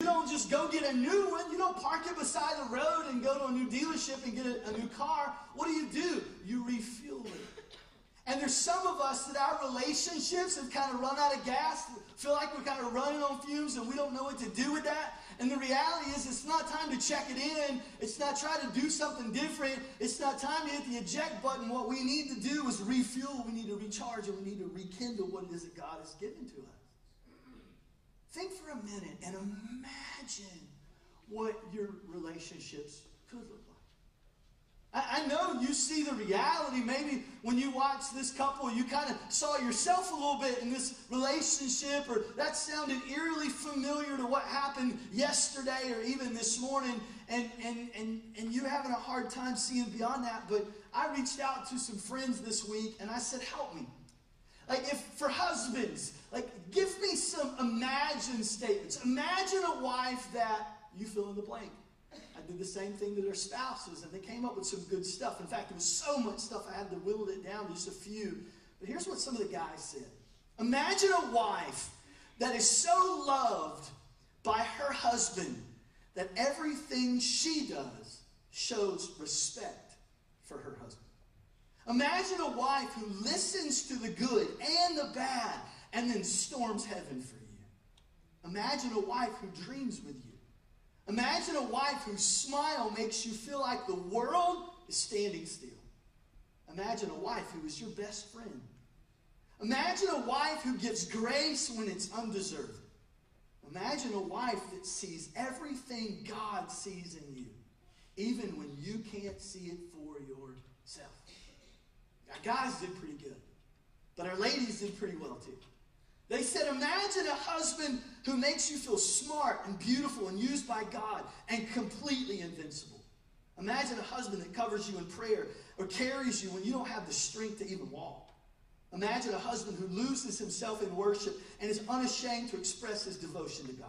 You don't just go get a new one. You don't park it beside the road and go to a new dealership and get a, a new car. What do you do? You refuel it. And there's some of us that our relationships have kind of run out of gas, feel like we're kind of running on fumes and we don't know what to do with that. And the reality is, it's not time to check it in. It's not trying to do something different. It's not time to hit the eject button. What we need to do is refuel. We need to recharge and we need to rekindle what it is that God has given to us. Think for a minute and imagine what your relationships could look like. I, know you see the reality. Maybe when you watch this couple, you kind of saw yourself a little bit in this relationship, or that sounded eerily familiar to what happened yesterday or even this morning, and, and, and, and you're having a hard time seeing beyond that. But I reached out to some friends this week and I said, Help me. Like, if for husbands, like, give me some imagine statements. Imagine a wife that you fill in the blank. I did the same thing to their spouses, and they came up with some good stuff. In fact, there was so much stuff I had to whittle it down to just a few. But here's what some of the guys said Imagine a wife that is so loved by her husband that everything she does shows respect for her husband. Imagine a wife who listens to the good and the bad and then storms heaven for you. Imagine a wife who dreams with you Imagine a wife whose smile makes you feel like the world is standing still. Imagine a wife who is your best friend. Imagine a wife who gives grace when it's undeserved. Imagine a wife that sees everything God sees in you, even when you can't see it for yourself. Our guys did pretty good, but our ladies did pretty well too. They said, Imagine a husband who makes you feel smart and beautiful and used by God and completely invincible. Imagine a husband that covers you in prayer or carries you when you don't have the strength to even walk. Imagine a husband who loses himself in worship and is unashamed to express his devotion to God.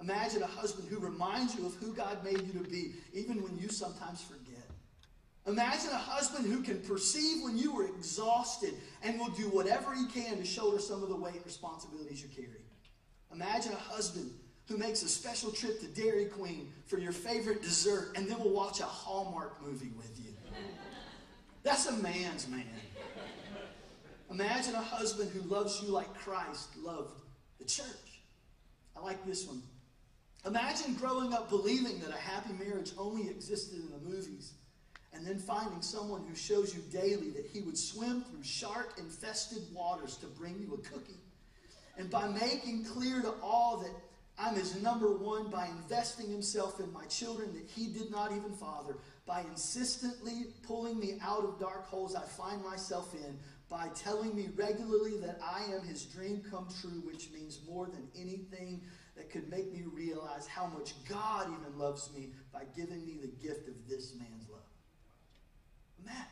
Imagine a husband who reminds you of who God made you to be, even when you sometimes forget. Imagine a husband who can perceive when you are exhausted and will do whatever he can to shoulder some of the weight and responsibilities you carry. Imagine a husband who makes a special trip to Dairy Queen for your favorite dessert and then will watch a Hallmark movie with you. That's a man's man. Imagine a husband who loves you like Christ loved the church. I like this one. Imagine growing up believing that a happy marriage only existed in the movies and then finding someone who shows you daily that he would swim through shark infested waters to bring you a cookie. And by making clear to all that I'm his number one, by investing himself in my children that he did not even father, by insistently pulling me out of dark holes I find myself in, by telling me regularly that I am his dream come true, which means more than anything that could make me realize how much God even loves me by giving me the gift of this man's. Imagine.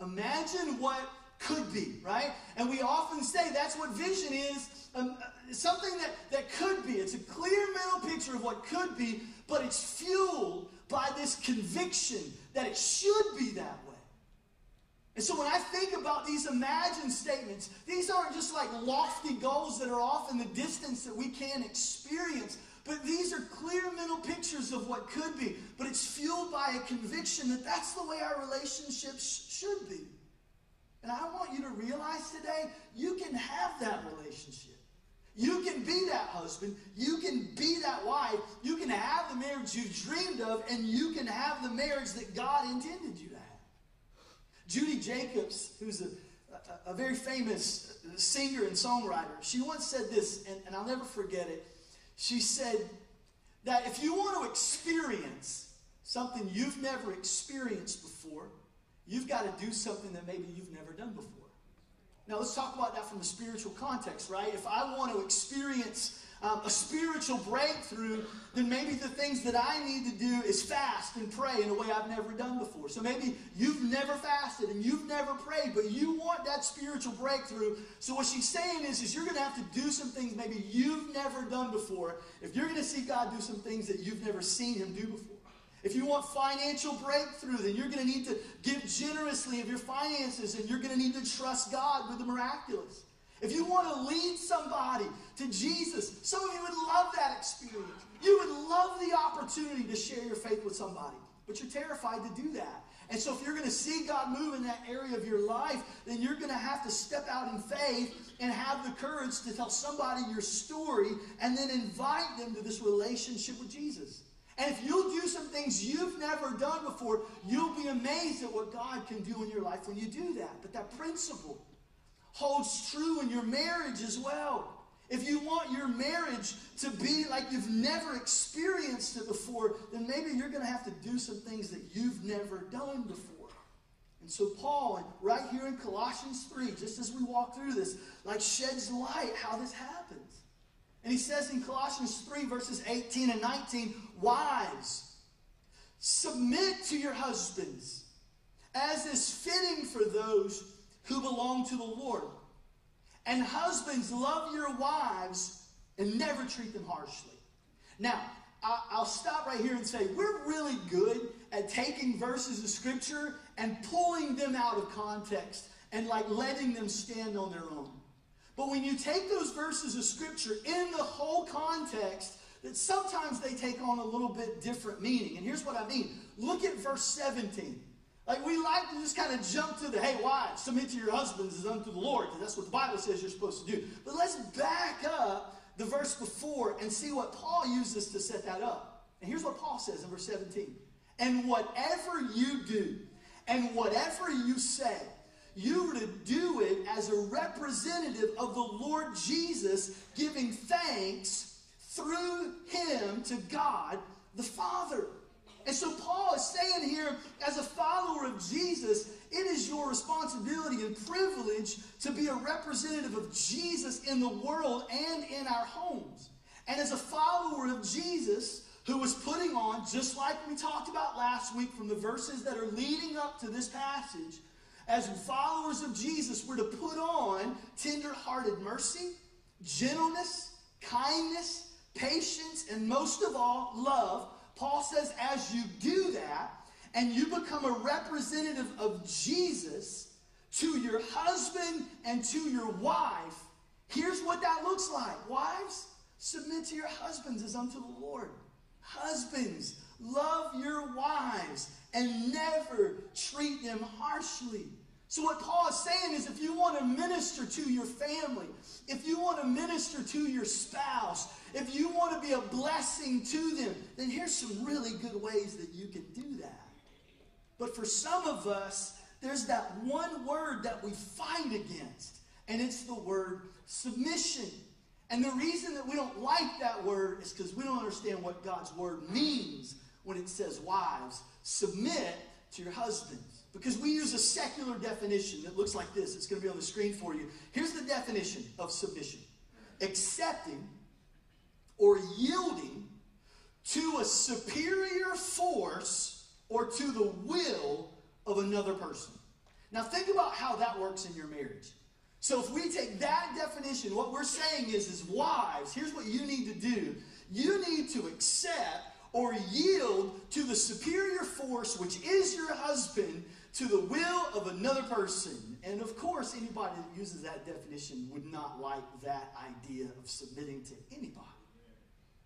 Imagine. Imagine what could be, right? And we often say that's what vision is um, uh, something that, that could be. It's a clear mental picture of what could be, but it's fueled by this conviction that it should be that way. And so when I think about these imagined statements, these aren't just like lofty goals that are off in the distance that we can't experience. But these are clear mental pictures of what could be. But it's fueled by a conviction that that's the way our relationships should be. And I want you to realize today you can have that relationship. You can be that husband. You can be that wife. You can have the marriage you've dreamed of, and you can have the marriage that God intended you to have. Judy Jacobs, who's a, a, a very famous singer and songwriter, she once said this, and, and I'll never forget it. She said that if you want to experience something you've never experienced before, you've got to do something that maybe you've never done before. Now, let's talk about that from a spiritual context, right? If I want to experience um, a spiritual breakthrough, then maybe the things that I need to do is fast and pray in a way I've never done before. So maybe you've never fasted and you've never prayed, but you want that spiritual breakthrough. So what she's saying is, is you're going to have to do some things maybe you've never done before if you're going to see God do some things that you've never seen Him do before. If you want financial breakthrough, then you're going to need to give generously of your finances and you're going to need to trust God with the miraculous. If you want to lead somebody to Jesus, some of you would love that experience. You would love the opportunity to share your faith with somebody, but you're terrified to do that. And so, if you're going to see God move in that area of your life, then you're going to have to step out in faith and have the courage to tell somebody your story and then invite them to this relationship with Jesus. And if you'll do some things you've never done before, you'll be amazed at what God can do in your life when you do that. But that principle holds true in your marriage as well. If you want your marriage to be like you've never experienced it before, then maybe you're going to have to do some things that you've never done before. And so Paul, right here in Colossians 3, just as we walk through this, like sheds light how this happens. And he says in Colossians 3, verses 18 and 19, Wives, submit to your husbands, as is fitting for those who belong to the Lord. And husbands, love your wives and never treat them harshly. Now, I'll stop right here and say we're really good at taking verses of Scripture and pulling them out of context and like letting them stand on their own. But when you take those verses of Scripture in the whole context, that sometimes they take on a little bit different meaning. And here's what I mean. Look at verse 17. Like we like to just kind of jump to the, hey, wives, submit to your husbands as unto the Lord, because that's what the Bible says you're supposed to do. But let's back up the verse before and see what Paul uses to set that up. And here's what Paul says in verse 17. And whatever you do, and whatever you say, you are to do it as a representative of the Lord Jesus, giving thanks through him to God the Father. And so Paul is saying here, as a follower of Jesus, it is your responsibility and privilege to be a representative of Jesus in the world and in our homes. And as a follower of Jesus, who was putting on, just like we talked about last week from the verses that are leading up to this passage, as followers of Jesus, we're to put on tender-hearted mercy, gentleness, kindness, patience, and most of all, love. Paul says, as you do that, and you become a representative of Jesus to your husband and to your wife, here's what that looks like. Wives, submit to your husbands as unto the Lord. Husbands, love your wives and never treat them harshly. So, what Paul is saying is if you want to minister to your family, if you want to minister to your spouse, if you want to be a blessing to them, then here's some really good ways that you can do that. But for some of us, there's that one word that we fight against, and it's the word submission. And the reason that we don't like that word is because we don't understand what God's word means when it says, Wives, submit to your husbands. Because we use a secular definition that looks like this. It's going to be on the screen for you. Here's the definition of submission accepting or yielding to a superior force or to the will of another person. Now, think about how that works in your marriage. So, if we take that definition, what we're saying is, is wives, here's what you need to do. You need to accept or yield to the superior force, which is your husband, to the will of another person. And of course, anybody that uses that definition would not like that idea of submitting to anybody.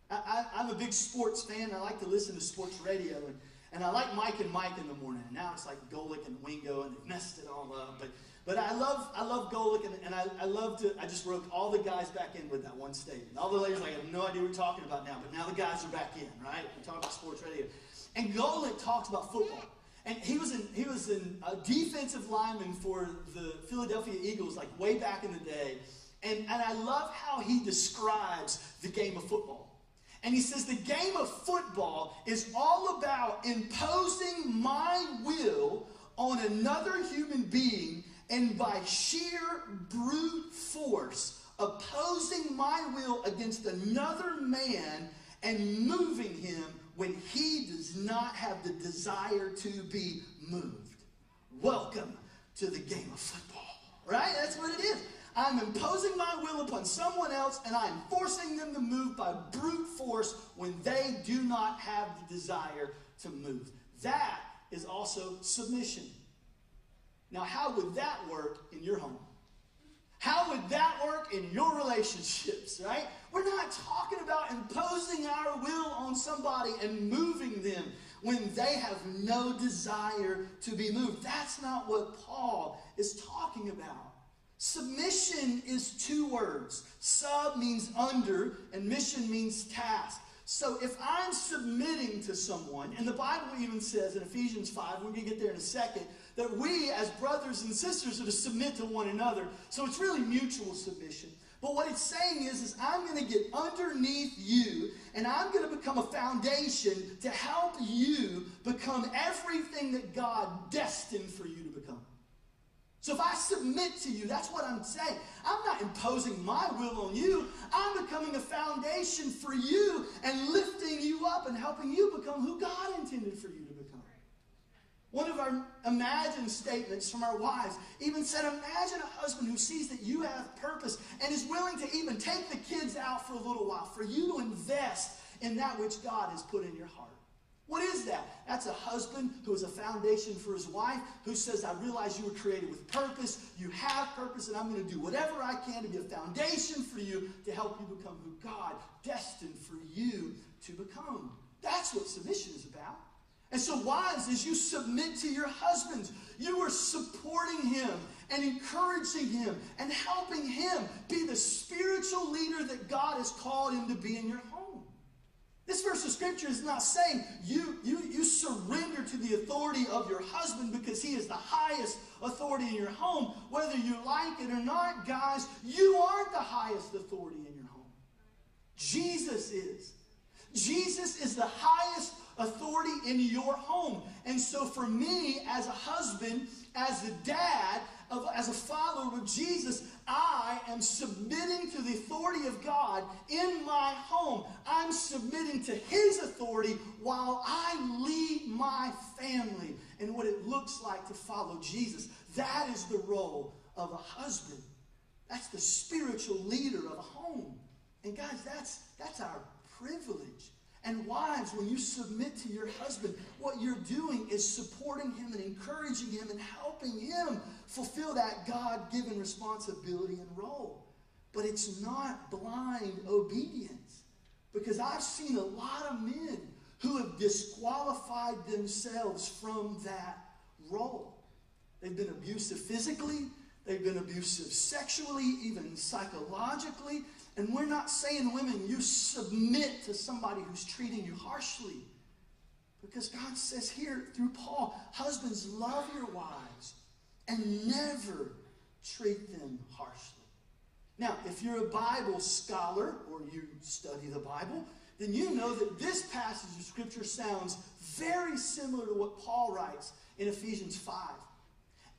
I, am a big sports fan. I like to listen to sports radio, and, and I like Mike and Mike in the morning. Now it's like Golic and Wingo, and they've messed it all up. But but I love I love Golic, and, and I, I love to. I just roped all the guys back in with that one statement. All the ladies like I have no idea what we're talking about now, but now the guys are back in, right? We talk about sports radio, and Golic talks about football. And he was in, he was in a defensive lineman for the Philadelphia Eagles, like way back in the day. And, and I love how he describes the game of football. And he says the game of football is all about imposing my will on another human being and by sheer brute force opposing my will against another man and moving him when he does not have the desire to be moved. Welcome to the game of football, right? That's what it is. I'm imposing my will upon someone else and I'm forcing them to move by brute force when they do not have the desire to move. That is also submission. Now, how would that work in your home? How would that work in your relationships, right? We're not talking about imposing our will on somebody and moving them when they have no desire to be moved. That's not what Paul is talking about. Submission is two words. Sub means under, and mission means task. So if I'm submitting to someone, and the Bible even says in Ephesians 5, we're going to get there in a second, that we as brothers and sisters are to submit to one another. So it's really mutual submission. But what it's saying is, is I'm going to get underneath you and I'm going to become a foundation to help you become everything that God destined for you to become. So if I submit to you, that's what I'm saying. I'm not imposing my will on you. I'm becoming a foundation for you and lifting you up and helping you become who God intended for you to become. One of our imagine statements from our wives even said, Imagine a husband who sees that you have purpose and is willing to even take the kids out for a little while for you to invest in that which God has put in your heart. What is that? That's a husband who is a foundation for his wife, who says, I realize you were created with purpose, you have purpose, and I'm going to do whatever I can to be a foundation for you to help you become who God destined for you to become. That's what submission is about. And so, wives, as you submit to your husbands, you are supporting him and encouraging him and helping him be the spiritual leader that God has called him to be in your home. This verse of scripture is not saying you, you, you surrender to the authority of your husband because he is the highest authority in your home. Whether you like it or not, guys, you aren't the highest authority in your home. Jesus is. Jesus is the highest authority in your home. And so, for me, as a husband, as a dad, of, as a follower of Jesus, I am submitting to the authority of God in my home. I'm submitting to His authority while I lead my family and what it looks like to follow Jesus. That is the role of a husband. That's the spiritual leader of a home. And guys, that's, that's our privilege. And wives, when you submit to your husband, what you're doing is supporting him and encouraging him and helping him fulfill that God given responsibility and role. But it's not blind obedience. Because I've seen a lot of men who have disqualified themselves from that role. They've been abusive physically, they've been abusive sexually, even psychologically, and we're not saying, women, you submit to somebody who's treating you harshly. Because God says here through Paul, husbands, love your wives and never treat them harshly. Now, if you're a Bible scholar or you study the Bible, then you know that this passage of Scripture sounds very similar to what Paul writes in Ephesians 5.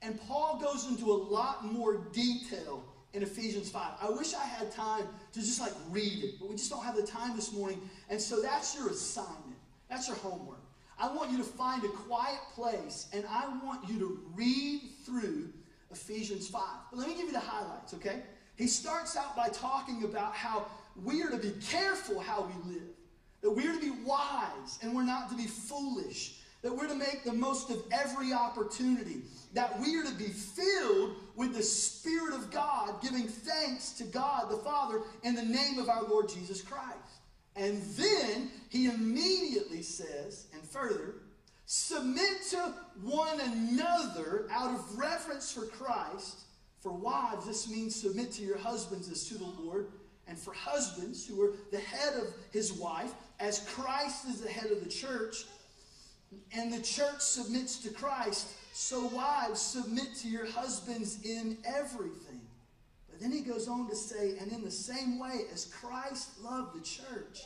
And Paul goes into a lot more detail in Ephesians 5. I wish I had time to just like read it, but we just don't have the time this morning. And so that's your assignment. That's your homework. I want you to find a quiet place and I want you to read through Ephesians 5. But let me give you the highlights, okay? He starts out by talking about how we are to be careful how we live, that we are to be wise and we're not to be foolish, that we're to make the most of every opportunity, that we are to be filled with the Spirit of God, giving thanks to God the Father in the name of our Lord Jesus Christ. And then he immediately says, and further, submit to one another out of reverence for Christ. For wives, this means submit to your husbands as to the Lord. And for husbands who are the head of his wife, as Christ is the head of the church, and the church submits to Christ, so wives submit to your husbands in everything. But then he goes on to say, and in the same way as Christ loved the church,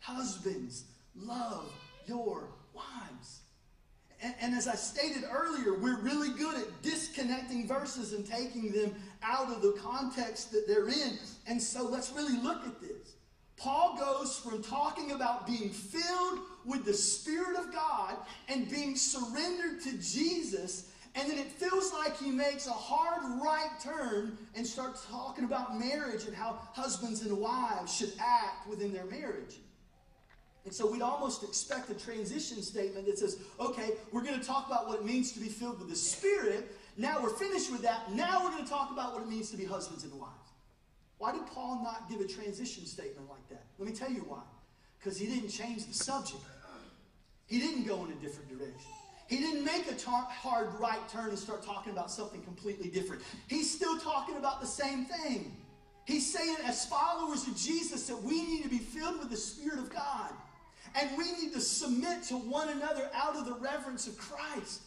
husbands, love your wives. And, and, as I stated earlier, we're really good at disconnecting verses and taking them out of the context that they're in. And so let's really look at this. Paul goes from talking about being filled with the Spirit of God and being surrendered to Jesus, and then it feels like he makes a hard right turn and starts talking about marriage and how husbands and wives should act within their marriage. And so we'd almost expect a transition statement that says, okay, we're going to talk about what it means to be filled with the Spirit, Now we're finished with that. Now we're going to talk about what it means to be husbands and wives. Why did Paul not give a transition statement like that? Let me tell you why. Because he didn't change the subject, he didn't go in a different direction. He didn't make a tar- hard right turn and start talking about something completely different. He's still talking about the same thing. He's saying, as followers of Jesus, that we need to be filled with the Spirit of God. And we need to submit to one another out of the reverence of Christ.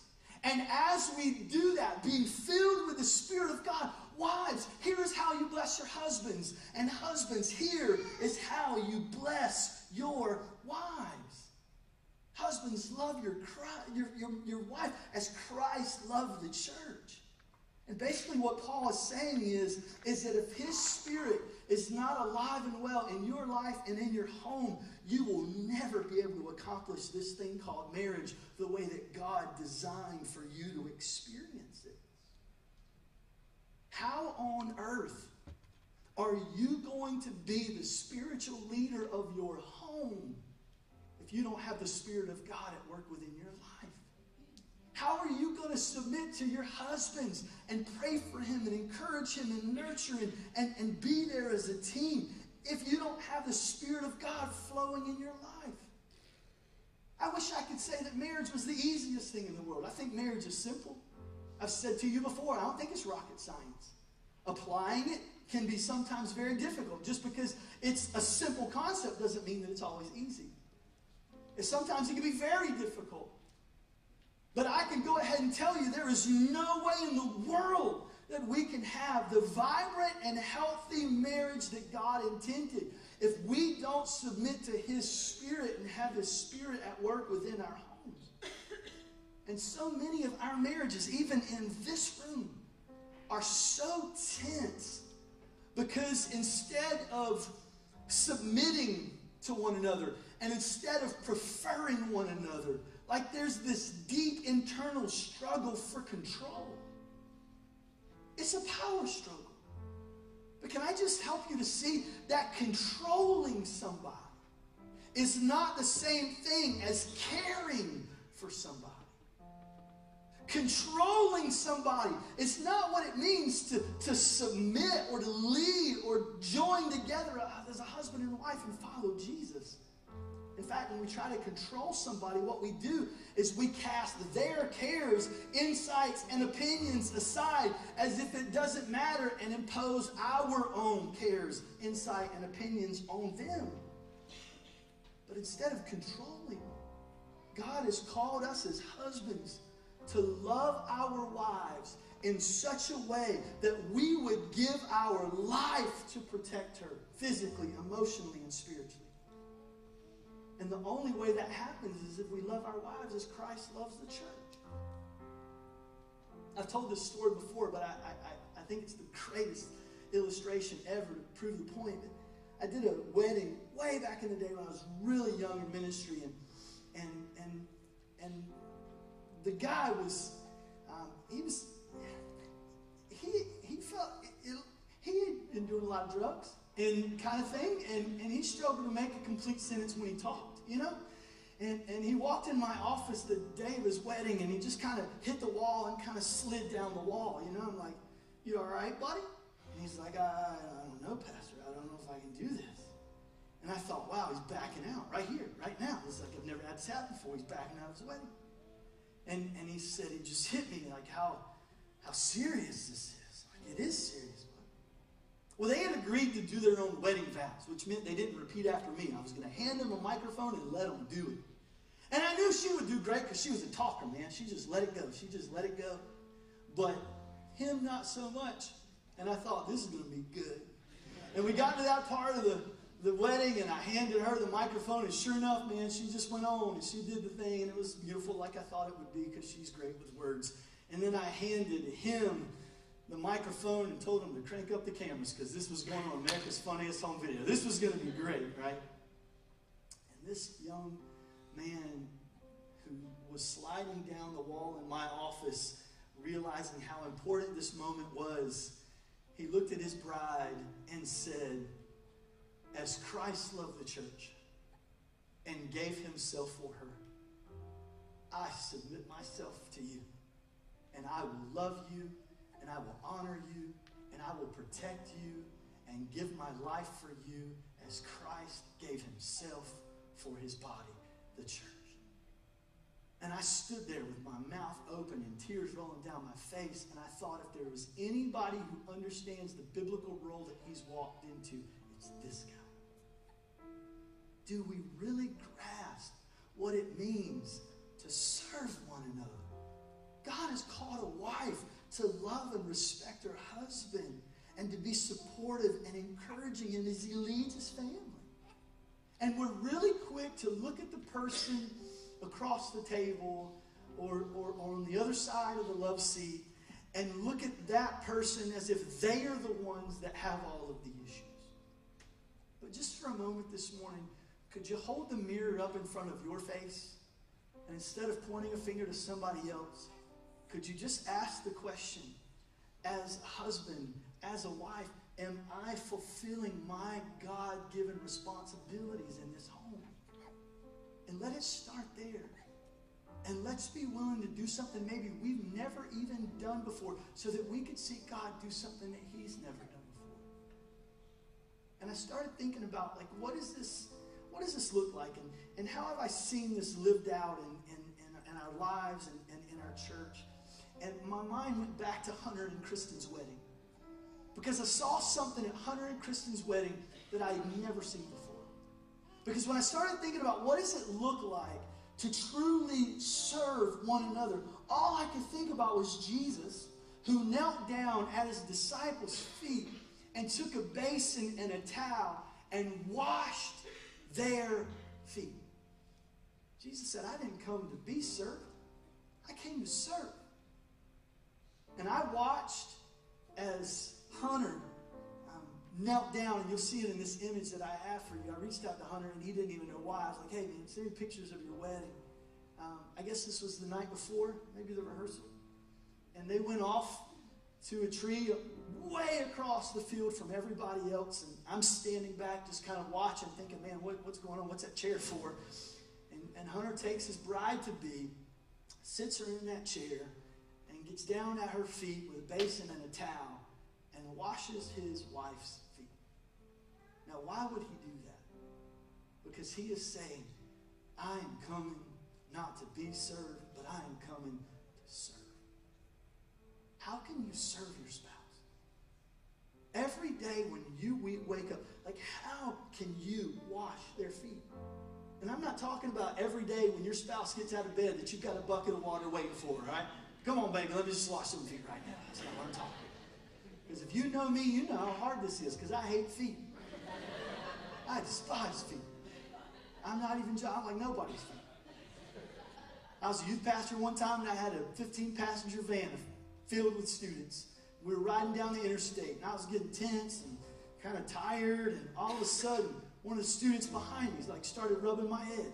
And as we do that, being filled with the Spirit of God, wives, here is how you bless your husbands. And husbands, here is how you bless your wives. Husbands, love your, your, your, your wife as Christ loved the church. And basically, what Paul is saying is, is that if his spirit is not alive and well in your life and in your home, you will never be able to accomplish this thing called marriage the way that God designed for you to experience it. How on earth are you going to be the spiritual leader of your home if you don't have the Spirit of God at work within your life? How are you going to submit to your husbands and pray for him and encourage him and nurture him and, and be there as a team if you don't have the Spirit of God flowing in your life? I wish I could say that marriage was the easiest thing in the world. I think marriage is simple. I've said to you before, I don't think it's rocket science. Applying it can be sometimes very difficult. Just because it's a simple concept doesn't mean that it's always easy. And sometimes it can be very difficult. But I can go ahead and tell you there is no way in the world that we can have the vibrant and healthy marriage that God intended if we don't submit to His Spirit and have His Spirit at work within our homes. And so many of our marriages, even in this room, are so tense because instead of submitting to one another and instead of preferring one another, like there's this deep internal struggle for control. It's a power struggle. But can I just help you to see that controlling somebody is not the same thing as caring for somebody? Controlling somebody is not what it means to, to submit or to lead or join together uh, as a husband and wife and follow Jesus. In fact, when we try to control somebody, what we do is we cast their cares, insights, and opinions aside as if it doesn't matter and impose our own cares, insight, and opinions on them. But instead of controlling, God has called us as husbands to love our wives in such a way that we would give our life to protect her physically, emotionally, and spiritually. And the only way that happens is if we love our wives as Christ loves the church. I've told this story before, but I, I, I think it's the greatest illustration ever to prove the point. I did a wedding way back in the day when I was really young in ministry, and and and and the guy was um, he was he he felt it, he had been doing a lot of drugs and kind of thing. And, and he struggled to make a complete sentence when he talked, you know? And, and he walked in my office the day of his wedding and he just kind of hit the wall and kind of slid down the wall, you know? I'm like, you all right, buddy? And he's like, I, I don't know, Pastor. I don't know if I can do this. And I thought, wow, he's backing out right here, right now. It's like I've never had this happen before. He's backing out of his wedding. And, and he said, it just hit me like how, how serious this is. Like, it is serious. Well, they had agreed to do their own wedding vows, which meant they didn't repeat after me. I was going to hand them a microphone and let them do it. And I knew she would do great because she was a talker, man. She just let it go. She just let it go. But him, not so much. And I thought, this is going to be good. And we got to that part of the, the wedding, and I handed her the microphone, and sure enough, man, she just went on and she did the thing, and it was beautiful like I thought it would be because she's great with words. And then I handed him the microphone and told him to crank up the cameras because this was going on America's Funniest Home Video. This was going to be great, right? And this young man who was sliding down the wall in my office, realizing how important this moment was, he looked at his bride and said, As Christ loved the church and gave himself for her, I submit myself to you and I will love you, and I will honor you, and I will protect you, and give my life for you as Christ gave himself for his body, the church. And I stood there with my mouth open and tears rolling down my face, and I thought if there was anybody who understands the biblical role that he's walked into, it's this guy. Do we really grasp what it means to serve one another? God has called a wife to love and respect her husband and to be supportive and encouraging in as he leads his family. And we're really quick to look at the person across the table or, or, or on the other side of the love seat and look at that person as if they are the ones that have all of the issues. But just for a moment this morning, could you hold the mirror up in front of your face? And instead of pointing a finger to somebody else, could you just ask the question as a husband, as a wife, am I fulfilling my God given responsibilities in this home? And let it start there. And let's be willing to do something maybe we've never even done before so that we could see God do something that He's never done before. And I started thinking about like what is this what does this look like and, and how have I seen this lived out in, in, in, in our lives and, and in our church? And my mind went back to Hunter and Kristen's wedding. Because I saw something at Hunter and Kristen's wedding that I had never seen before. Because when I started thinking about what does it look like to truly serve one another, all I could think about was Jesus who knelt down at his disciples' feet and took a basin and a towel and washed their feet. Jesus said, I didn't come to be served, I came to serve. And I watched as Hunter knelt down, and you'll see it in this image that I have for you. I reached out to Hunter, and he didn't even know why. I was like, hey, man, send me pictures of your wedding. Um, I guess this was the night before, maybe the rehearsal. And they went off to a tree way across the field from everybody else. And I'm standing back, just kind of watching, thinking, man, what, what's going on? What's that chair for? And, and Hunter takes his bride to be, sits her in that chair, and gets down at her feet with a basin and a towel and washes his wife's feet. now, why would he do that? Because he is saying, I am coming not to be served, but I am coming to serve. How can you serve your spouse? Every day when you wake up, like how can you wash their feet? And I'm not talking about every day when your spouse gets out of bed that you've got a bucket of water waiting for, right? Come on, baby, let me just wash some feet right now. That's not what I'm talking about. Because if you know me, you know how hard this is, because I hate feet. I despise feet. I'm not even, I'm like nobody's feet. I was a youth pastor one time and I had a 15 passenger van filled with students. We were riding down the interstate and I was getting tense and kind of tired and all of a sudden one of the students behind me like started rubbing my head.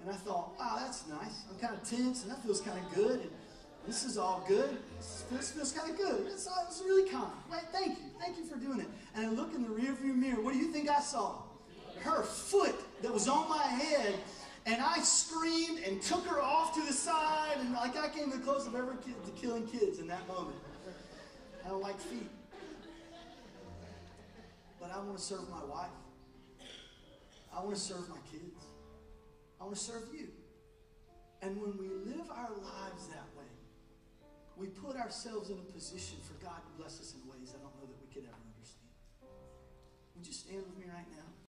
And I thought, wow, that's nice. I'm kind of tense and that feels kind of good. And this is all good. This feels kind of good. It's, uh, it's really kind. Right? Thank you. Thank you for doing it. And I look in the rearview mirror. What do you think I saw? her foot that was on my head, and I screamed and took her off to the side, and like I came the closest I've ever to killing kids in that moment. I don't like feet. But I want to serve my wife. I want to serve my kids. I want to serve you. And when we live our lives that way, we put ourselves in a position for God to bless us in ways I don't know that we could ever understand. Would you stand with me right now?